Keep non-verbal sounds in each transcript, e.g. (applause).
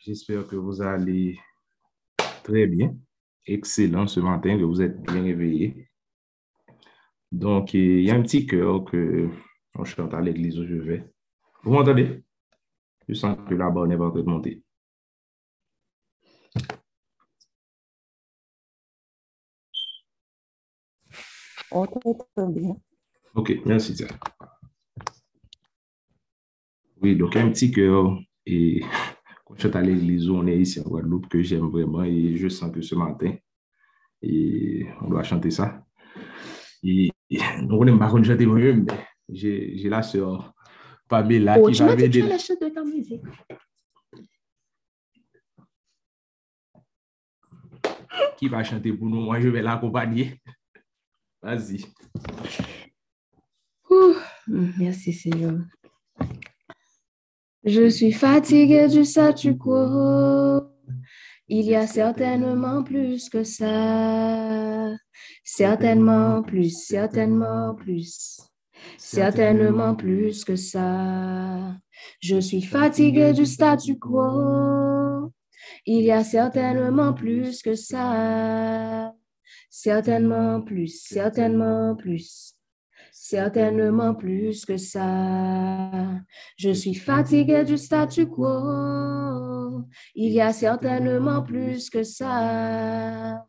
J'espère que vous allez très bien. Excellent ce matin, que vous êtes bien réveillés. Donc, il y a un petit cœur que on chante à l'église où je vais. Vous m'entendez? Je sens que la bonne est en train de monter. On t'entend bien. OK, merci. Oui, donc un petit cœur et Quand je suis à l'église, on est ici en Guadeloupe, que j'aime vraiment et je sens que ce matin, et on doit chanter ça. Et, et donc, on est pas chanter moi-même, mais j'ai la soeur Pamela oh, qui va m'aider. Tu la chanter ta musique. Qui va chanter pour nous? Moi, je vais l'accompagner. Vas-y. Merci Seigneur. Je suis fatiguée du statu quo. Il y a certainement plus que ça. Certainement plus, certainement plus. Certainement plus que ça. Je suis fatiguée du statu quo. Il y a certainement plus que ça. Certainement plus, certainement plus certainement plus que ça. Je suis fatiguée du statu quo. Il y a certainement plus que ça.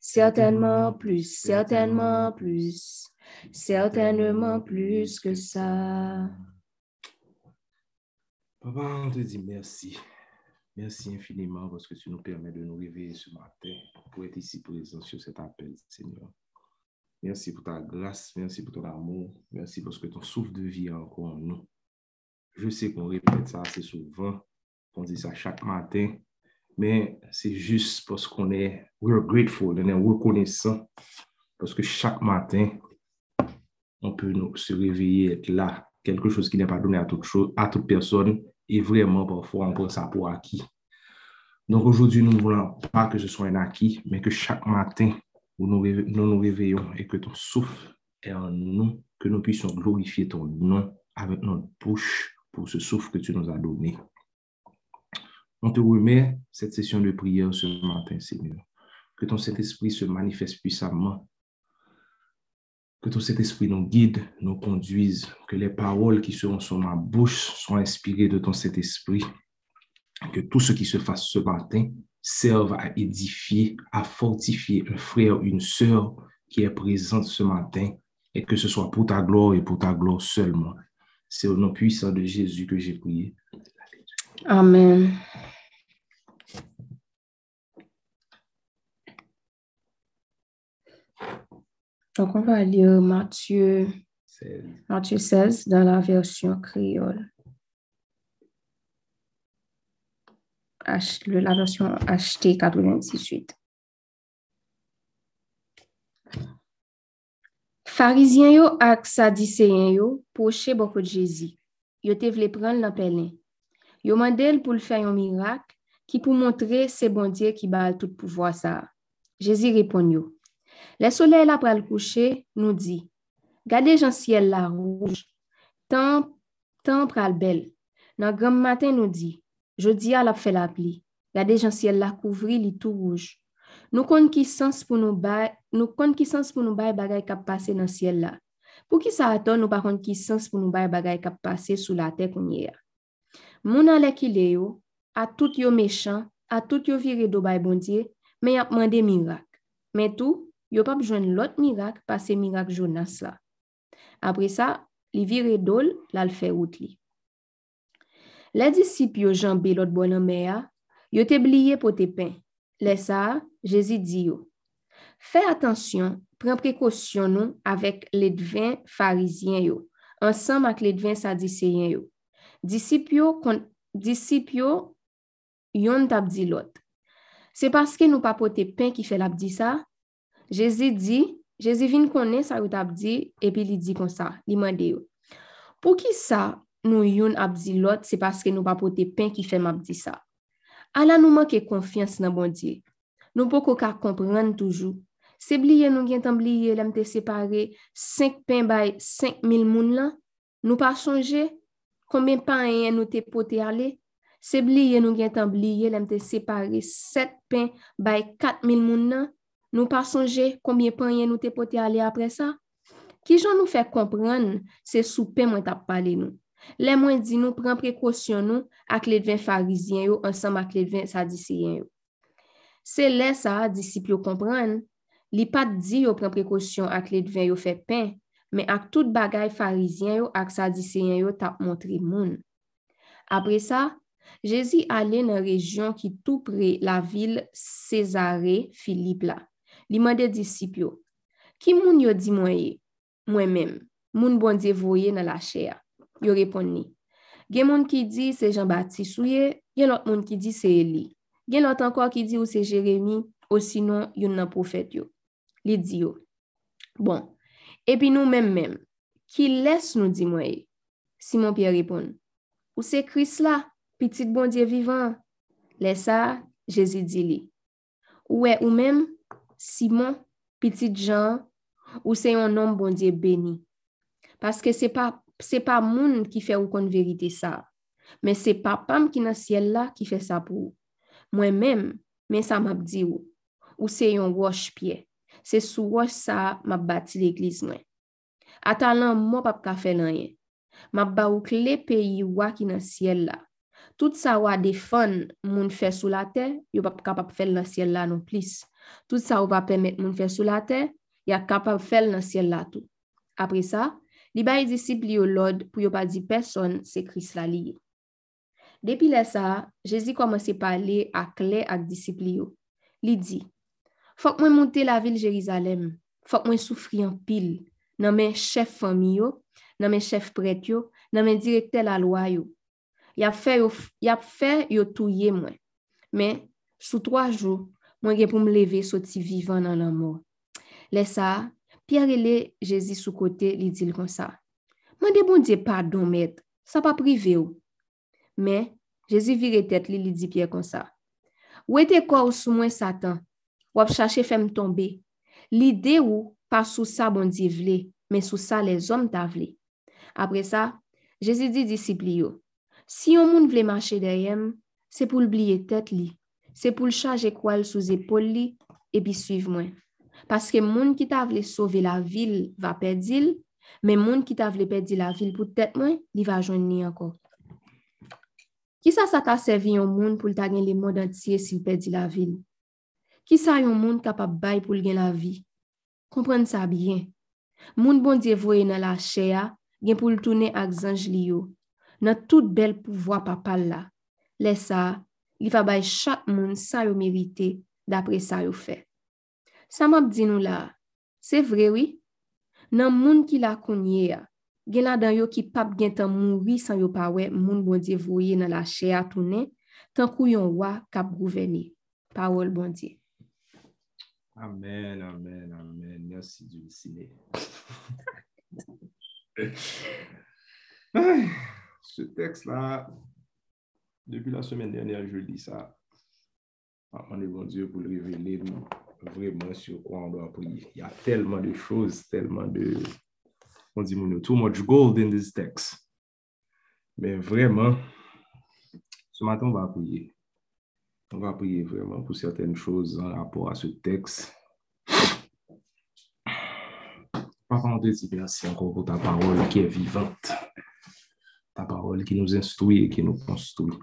Certainement plus, certainement plus, certainement plus que ça. Papa, on te dit merci. Merci infiniment parce que tu nous permets de nous réveiller ce matin pour être ici présent sur cet appel, Seigneur. Merci pour ta grâce, merci pour ton amour, merci parce que ton souffle de vie est encore en nous. Je sais qu'on répète ça assez souvent, qu'on dit ça chaque matin, mais c'est juste parce qu'on est, we're grateful, on est reconnaissant, parce que chaque matin, on peut se réveiller, être là, quelque chose qui n'est pas donné à toute, chose, à toute personne, et vraiment parfois on prend ça pour acquis. Donc aujourd'hui, nous ne voulons pas que ce soit un acquis, mais que chaque matin, où nous, nous réveillons et que ton souffle est en nous, que nous puissions glorifier ton nom avec notre bouche pour ce souffle que tu nous as donné. On te remet cette session de prière ce matin, Seigneur. Que ton Saint-Esprit se manifeste puissamment. Que ton Saint-Esprit nous guide, nous conduise. Que les paroles qui seront sur ma bouche soient inspirées de ton Saint-Esprit. Que tout ce qui se fasse ce matin servent à édifier, à fortifier un frère, une sœur qui est présente ce matin et que ce soit pour ta gloire et pour ta gloire seulement. C'est au nom puissant de Jésus que j'ai prié. Amen. Donc, on va lire Matthieu, Matthieu 16 dans la version créole. La version HT 98. Pharisien yo ak sadiseyen yo poche de Jésus. Yo te vle pran nan pelin. Yo mandel pou l fè ki pou montre se bon Dieu qui bal tout pouvoir ça. Jésus répond yo. Le soleil la pral coucher nous dit, gade jan ciel la rouge, tan, pral bel. Nan grand matin nous dit, Jodi a la fe la pli. Gade jan jansyel la kouvri li tou rouj. Nou kon ki sens pou nou bay, nou kon ki sens pou nou bay e bagay kap pase nan syel la. Pou ki sa aton nou pa kon ki sens pou nou bay e bagay kap pase sou la te konye ya. Moun ale ki le yo, a tout yo mechan, a tout yo vire do bay bondye, men ap mande mirak. Men tou, yo pap jwen lot mirak pase mirak Jonas la. Apre sa, li vire dol lal fe out li. Le disip yo janbe lot bonan me a, yo te bliye pou te pen. Le sa, jezi di yo. Fè atensyon, pren prekosyon nou avèk le dvin farizyen yo, ansam ak le dvin sadiseyen yo. Disip yo, kon, disip yo yon tabdi lot. Se paske nou pa pote pen ki fe labdi sa, Jezi di, Jezi vin konen sa yo tabdi, epi li di kon sa, li mande yo. Pou ki sa, nou yon ap di lot, se paske nou pa pote pen ki fem ap di sa. Ala nou manke konfians nan bondye. Nou pou ko ka kompren toujou. Se bliye nou gen tan bliye lem te separe, 5 pen bay 5 mil moun lan, nou pa chonje, konben pan en nou te pote ale, se bliye nou gen tan bliye lem te separe, 7 pen bay 4 mil moun lan, nou pa chonje, konben pan en nou te pote ale apre sa. Ki jan nou fe kompren, se sou pen mwen tap pale nou. Le mwen di nou pren prekosyon nou ak le dven farizyen yo ansam ak le dven sadisiyen yo. Se le sa disip yo kompran, li pat di yo pren prekosyon ak le dven yo fe pen, men ak tout bagay farizyen yo ak sadisyen yo tap montri moun. Apre sa, Jezi ale nan rejyon ki tou pre la vil Cezare Filip la. Li mande disip yo, ki moun yo di mwen ye, mwen mem, moun bondye voye nan la chea. yo repon ni. Gen moun ki di se Jean-Baptiste Souye, gen lot moun ki di se Eli. Gen lot anko ki di ou se Jeremie, ou sinon yon nan profet yo. Li di yo. Bon, epi nou men men, ki les nou di mwen? E? Simon Pierre repon, ou se Kris la, pitit bondye vivan? Lesa, Jezi di li. Ouwe ou men, Simon, pitit Jean, ou se yon nom bondye beni. Paske se pa se pa moun ki fe ou kon verite sa. Men se pa pam ki nan siel la ki fe sa pou. Mwen men, men sa map di ou. Ou se yon wosh pie. Se sou wosh sa map bati l'ekliz mwen. Ata lan mwen pap ka fe lanyen. Map ba ou kle peyi wak ki nan siel la. Tout sa wak defon moun fe sou la te, yo pap kapap fel nan siel la non plis. Tout sa wak pemet moun fe sou la te, ya kapap fel nan siel la tou. Apre sa, Li bayi disip li yo lod pou yo pa di person se kris la li. Depi le sa, Jezi komanse pale ak le ak disip li yo. Li di, fok mwen monte la vil Jerizalem, fok mwen soufri an pil, nan men chef fami yo, nan men chef pret yo, nan men direkte la loa yo. Yap fe yo, yap fe yo touye mwen, men sou 3 jou, mwen gen pou m leve soti vivan nan lan mor. Le sa, Pierre le Jezi sou kote li dil kon sa. Mande bon diye pardon met, sa pa prive ou. Men, Jezi vire tet li li di Pierre kon sa. Ou ete kwa ou sou mwen satan, wap chache fem tombe. Li de ou pa sou sa bon diye vle, men sou sa le zom ta vle. Apre sa, Jezi di disipli yo. Si yon moun vle mache deyem, se pou l'bliye tet li, se pou l'chaje kwa l sou zepol li, epi suiv mwen. Paske moun ki ta vle sove la vil va pedil, men moun ki ta vle pedil la vil pou tèt mwen, li va joun ni anko. Ki sa sa ta sevi yon moun pou lta gen le mod antye si pedil la vil? Ki sa yon moun kapap bay pou l gen la vi? Kompren sa byen. Moun bon diye voye nan la chea, gen pou l'toune ak zanj li yo. Nan tout bel pouvoa papal la. Le sa, li fa bay chak moun sa yo merite dapre sa yo fe. Sa map di nou la, se vrewi, nan moun ki la konye ya, gen la dan yo ki pap gen tan mouri san yo pawe moun bondye voye nan la chea tounen, tan kou yon wak kap gouveni. Pawol bondye. Amen, amen, amen. Merci Dieu ciné. (laughs) Ce texte-là, depuis la semaine dernière, je lis ça. Ah, on est bon Dieu pour le révéler. Non? vraiment sur quoi on doit prier. Il y a tellement de choses, tellement de... On dit, too much gold in this text. Mais vraiment, ce matin, on va prier. On va prier vraiment pour certaines choses en rapport à ce texte. Papa, on te dit merci encore pour ta parole qui est vivante. Ta parole qui nous instruit et qui nous construit.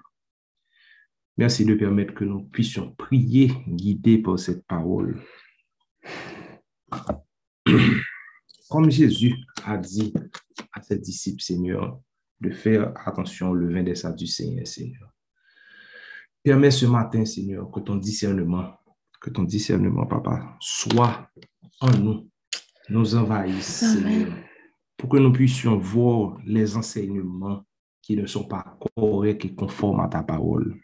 Merci de permettre que nous puissions prier, guidés par cette parole. Comme Jésus a dit à ses disciples, Seigneur, de faire attention au levain des Sadducéens, Seigneur. Permets ce matin, Seigneur, que ton discernement, que ton discernement, Papa, soit en nous, nous envahisse, Seigneur pour que nous puissions voir les enseignements qui ne sont pas corrects et conformes à ta parole.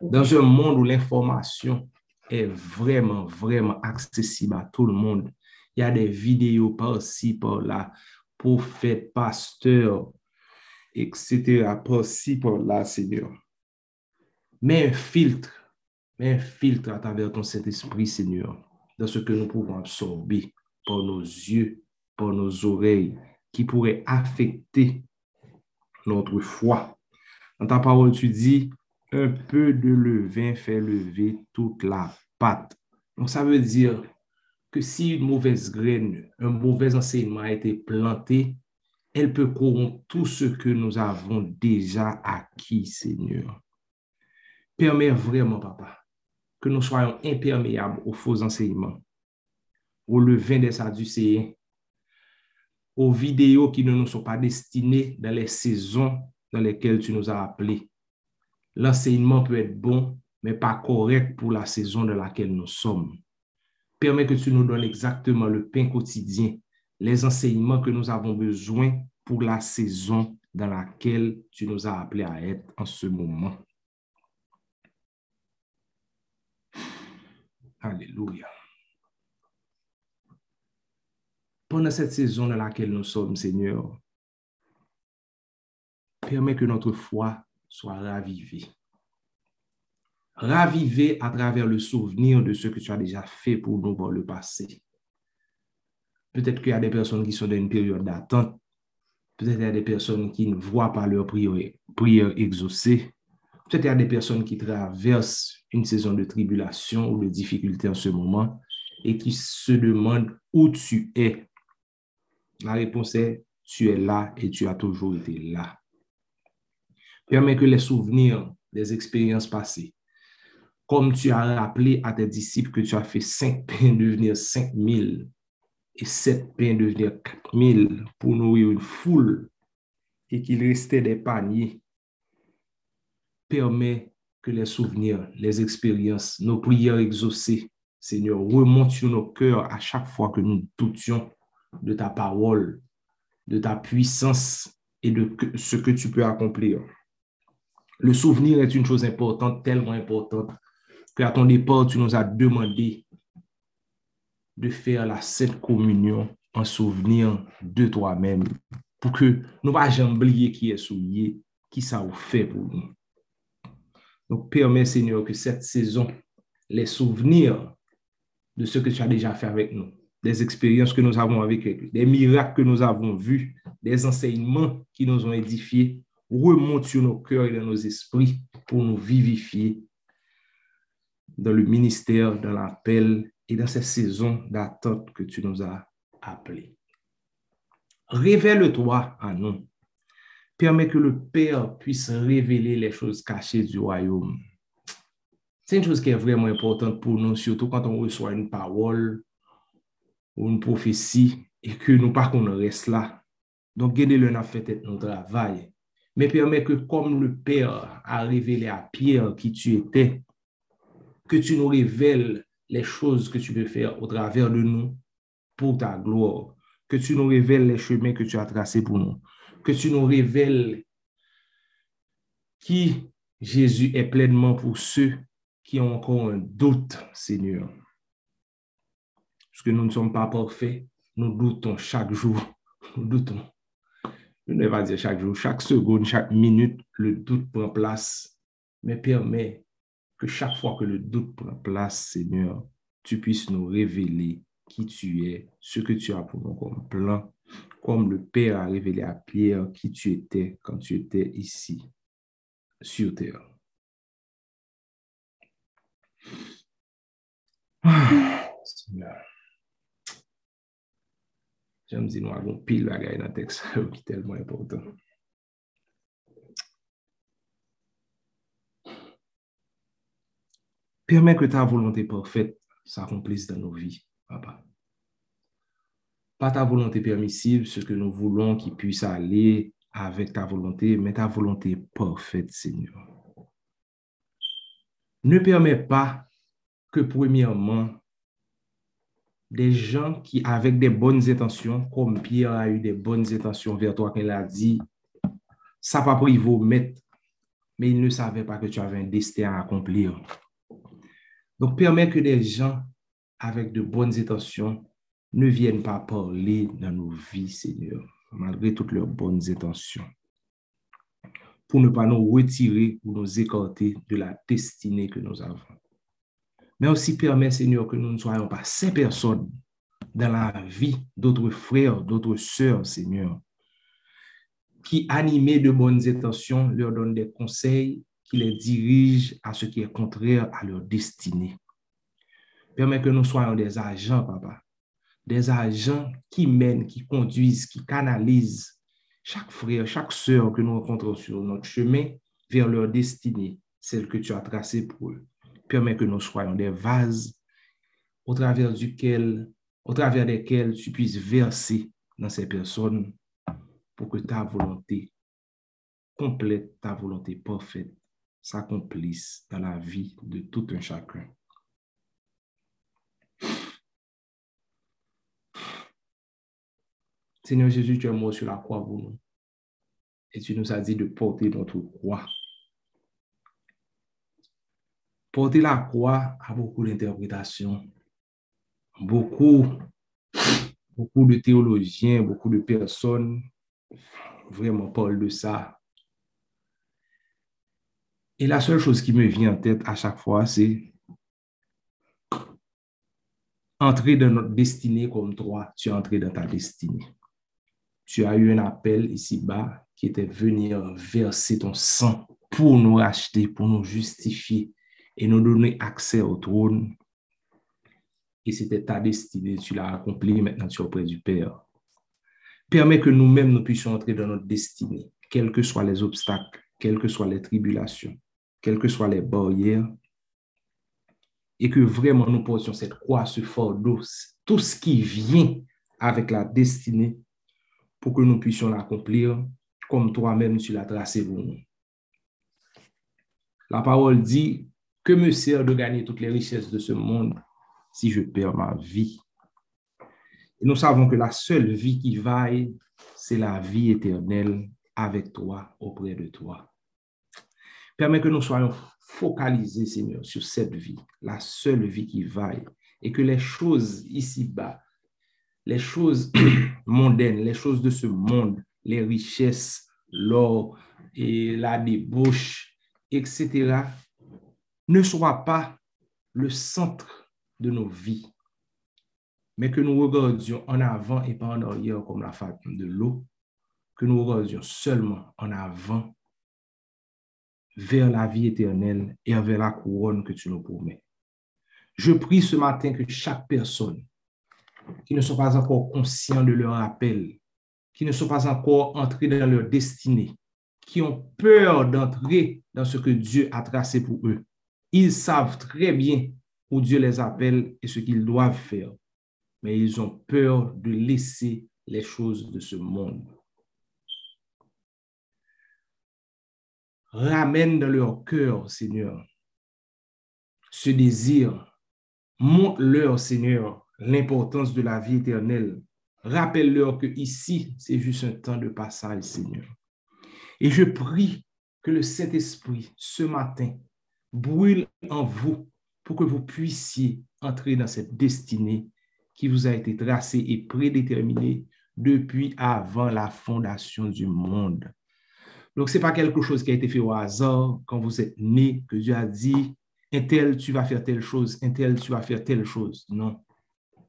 Dans un monde où l'information est vraiment, vraiment accessible à tout le monde, il y a des vidéos par-ci, par-là, prophètes, pasteurs, etc., par-ci, par-là, Seigneur. Mets un filtre, mets un filtre à travers ton Saint-Esprit, Seigneur, dans ce que nous pouvons absorber par nos yeux, nos oreilles qui pourraient affecter notre foi, Dans ta parole, tu dis, un peu de levain fait lever toute la pâte. Donc, ça veut dire que si une mauvaise graine, un mauvais enseignement a été planté, elle peut corrompre tout ce que nous avons déjà acquis, Seigneur. Permets vraiment, Papa, que nous soyons imperméables aux faux enseignements, au levain des Sadducéens, aux vidéos qui ne nous sont pas destinées dans les saisons dans lesquelles tu nous as appelés. L'enseignement peut être bon, mais pas correct pour la saison dans laquelle nous sommes. Permets que tu nous donnes exactement le pain quotidien, les enseignements que nous avons besoin pour la saison dans laquelle tu nous as appelés à être en ce moment. Alléluia. Pendant cette saison dans laquelle nous sommes, Seigneur, permets que notre foi soit ravivée. Ravivée à travers le souvenir de ce que tu as déjà fait pour nous dans le passé. Peut-être qu'il y a des personnes qui sont dans une période d'attente. Peut-être qu'il y a des personnes qui ne voient pas leur prière, prière exaucée. Peut-être qu'il y a des personnes qui traversent une saison de tribulation ou de difficulté en ce moment et qui se demandent où tu es. La réponse est, tu es là et tu as toujours été là. Permets que les souvenirs des expériences passées, comme tu as rappelé à tes disciples que tu as fait cinq pains devenir cinq mille et sept pains devenir quatre mille pour nourrir une foule et qu'il restait des paniers, permet que les souvenirs, les expériences, nos prières exaucées, Seigneur, remontent sur nos cœurs à chaque fois que nous doutions de ta parole, de ta puissance et de ce que tu peux accomplir. Le souvenir est une chose importante, tellement importante, qu'à ton départ, tu nous as demandé de faire la Sainte Communion en souvenir de toi-même, pour que nous ne jamais oublier qui est souillé, qui ça a fait pour nous. Donc, permets, Seigneur, que cette saison, les souvenirs de ce que tu as déjà fait avec nous, des expériences que nous avons avec lui, des miracles que nous avons vus, des enseignements qui nous ont édifiés, remontent sur nos cœurs et dans nos esprits pour nous vivifier dans le ministère, dans l'appel et dans ces saisons d'attente que tu nous as appelés. Révèle-toi à nous permet que le Père puisse révéler les choses cachées du royaume. C'est une chose qui est vraiment importante pour nous, surtout quand on reçoit une parole ou une prophétie et que nous, par contre, on reste là. Donc, gardez-le n'a fait notre travail. Mais permet que comme le Père a révélé à Pierre qui tu étais, que tu nous révèles les choses que tu veux faire au travers de nous pour ta gloire, que tu nous révèles les chemins que tu as tracés pour nous que tu nous révèles qui Jésus est pleinement pour ceux qui ont encore un doute, Seigneur. Parce que nous ne sommes pas parfaits, nous doutons chaque jour, nous doutons. Je ne vais pas dire chaque jour, chaque seconde, chaque minute, le doute prend place, mais permet que chaque fois que le doute prend place, Seigneur, tu puisses nous révéler qui tu es, ce que tu as pour nous comme plan comme le Père a révélé à Pierre qui tu étais quand tu étais ici, sur terre. Ah, J'aime dire, nous avons pile la dans le texte (laughs) qui est tellement important. Permets que ta volonté parfaite s'accomplisse dans nos vies, papa pas ta volonté permissive, ce que nous voulons qui puisse aller avec ta volonté, mais ta volonté parfaite, Seigneur. Ne permets pas que, premièrement, des gens qui, avec des bonnes intentions, comme Pierre a eu des bonnes intentions vers toi, qu'il a dit, ça pas pris vos maîtres, mais il ne savait pas que tu avais un destin à accomplir. Donc, permets que des gens avec de bonnes intentions ne viennent pas parler dans nos vies, Seigneur, malgré toutes leurs bonnes intentions, pour ne pas nous retirer ou nous écarter de la destinée que nous avons. Mais aussi permet, Seigneur, que nous ne soyons pas ces personnes dans la vie d'autres frères, d'autres sœurs, Seigneur, qui, animés de bonnes intentions, leur donnent des conseils qui les dirigent à ce qui est contraire à leur destinée. Permets que nous soyons des agents, papa, des agents qui mènent, qui conduisent, qui canalisent chaque frère, chaque sœur que nous rencontrons sur notre chemin vers leur destinée, celle que tu as tracée pour eux. Permets que nous soyons des vases au travers duquel, au travers desquels tu puisses verser dans ces personnes pour que ta volonté complète, ta volonté parfaite s'accomplisse dans la vie de tout un chacun. Seigneur Jésus, tu es mort sur la croix pour nous. Et tu nous as dit de porter notre croix. Porter la croix a beaucoup d'interprétations. Beaucoup, beaucoup de théologiens, beaucoup de personnes vraiment parlent de ça. Et la seule chose qui me vient en tête à chaque fois, c'est entrer dans notre destinée comme toi, tu es entré dans ta destinée. Tu as eu un appel ici-bas qui était venir verser ton sang pour nous racheter, pour nous justifier et nous donner accès au trône. Et c'était ta destinée, tu l'as accompli, maintenant tu es auprès du Père. Permets que nous-mêmes nous puissions entrer dans notre destinée, quels que soient les obstacles, quelles que soient les tribulations, quelles que soient les barrières, et que vraiment nous portions cette croix, ce fardeau, tout ce qui vient avec la destinée pour que nous puissions l'accomplir comme toi-même tu l'as tracé pour nous. La parole dit, que me sert de gagner toutes les richesses de ce monde si je perds ma vie? Nous savons que la seule vie qui vaille, c'est la vie éternelle avec toi, auprès de toi. Permets que nous soyons focalisés, Seigneur, sur cette vie, la seule vie qui vaille, et que les choses ici-bas, les choses (clears throat) mondaines, les choses de ce monde, les richesses, l'or et la débauche, etc., ne soient pas le centre de nos vies, mais que nous regardions en avant et pas en arrière comme la femme de l'eau, que nous regardions seulement en avant vers la vie éternelle et vers la couronne que tu nous promets. Je prie ce matin que chaque personne qui ne sont pas encore conscients de leur appel, qui ne sont pas encore entrés dans leur destinée, qui ont peur d'entrer dans ce que Dieu a tracé pour eux. Ils savent très bien où Dieu les appelle et ce qu'ils doivent faire, mais ils ont peur de laisser les choses de ce monde. ramène dans leur cœur, Seigneur, ce désir. Montre-leur, Seigneur, l'importance de la vie éternelle. Rappelle-leur que ici, c'est juste un temps de passage, Seigneur. Et je prie que le Saint-Esprit, ce matin, brûle en vous pour que vous puissiez entrer dans cette destinée qui vous a été tracée et prédéterminée depuis avant la fondation du monde. Donc, ce n'est pas quelque chose qui a été fait au hasard quand vous êtes né, que Dieu a dit, un tel, tu vas faire telle chose, un tel, tu vas faire telle chose. Non.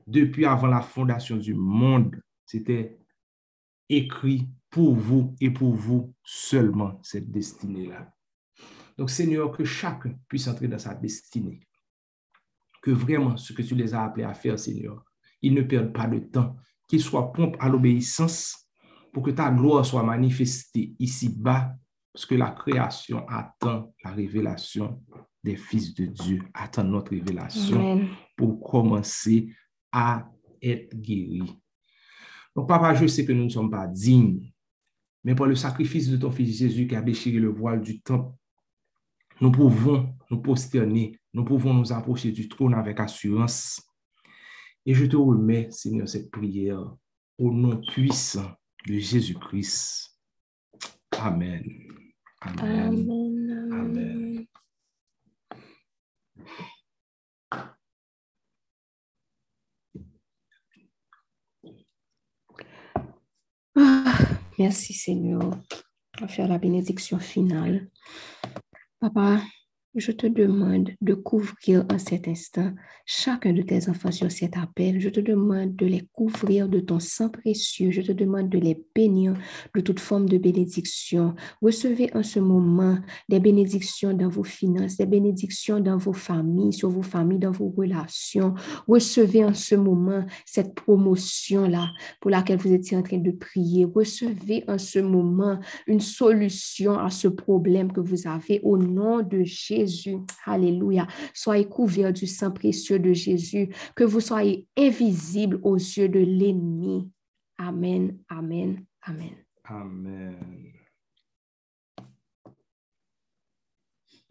Depuis avant la fondation du monde, c'était écrit pour vous et pour vous seulement cette destinée-là. Donc, Seigneur, que chacun puisse entrer dans sa destinée. Que vraiment ce que tu les as appelés à faire, Seigneur, ils ne perdent pas de temps, qu'ils soient prompts à l'obéissance pour que ta gloire soit manifestée ici-bas, parce que la création attend la révélation des fils de Dieu, attend notre révélation pour commencer à être guéri. Donc, papa, je sais que nous ne sommes pas dignes, mais par le sacrifice de ton fils Jésus qui a déchiré le voile du temple, nous pouvons nous posterner, nous pouvons nous approcher du trône avec assurance. Et je te remets, Seigneur, cette prière au nom puissant de Jésus-Christ. Amen. Amen. Amen. Ah, merci Seigneur. On va faire la bénédiction finale. Papa, je te demande de couvrir en cet instant chacun de tes enfants sur cet appel. Je te demande de les couvrir de ton sang précieux. Je te demande de les bénir de toute forme de bénédiction. Recevez en ce moment des bénédictions dans vos finances, des bénédictions dans vos familles, sur vos familles, dans vos relations. Recevez en ce moment cette promotion-là pour laquelle vous étiez en train de prier. Recevez en ce moment une solution à ce problème que vous avez au nom de Jésus. Jésus. Alléluia. Soyez couverts du sang précieux de Jésus, que vous soyez invisibles aux yeux de l'ennemi. Amen, amen, amen. Amen.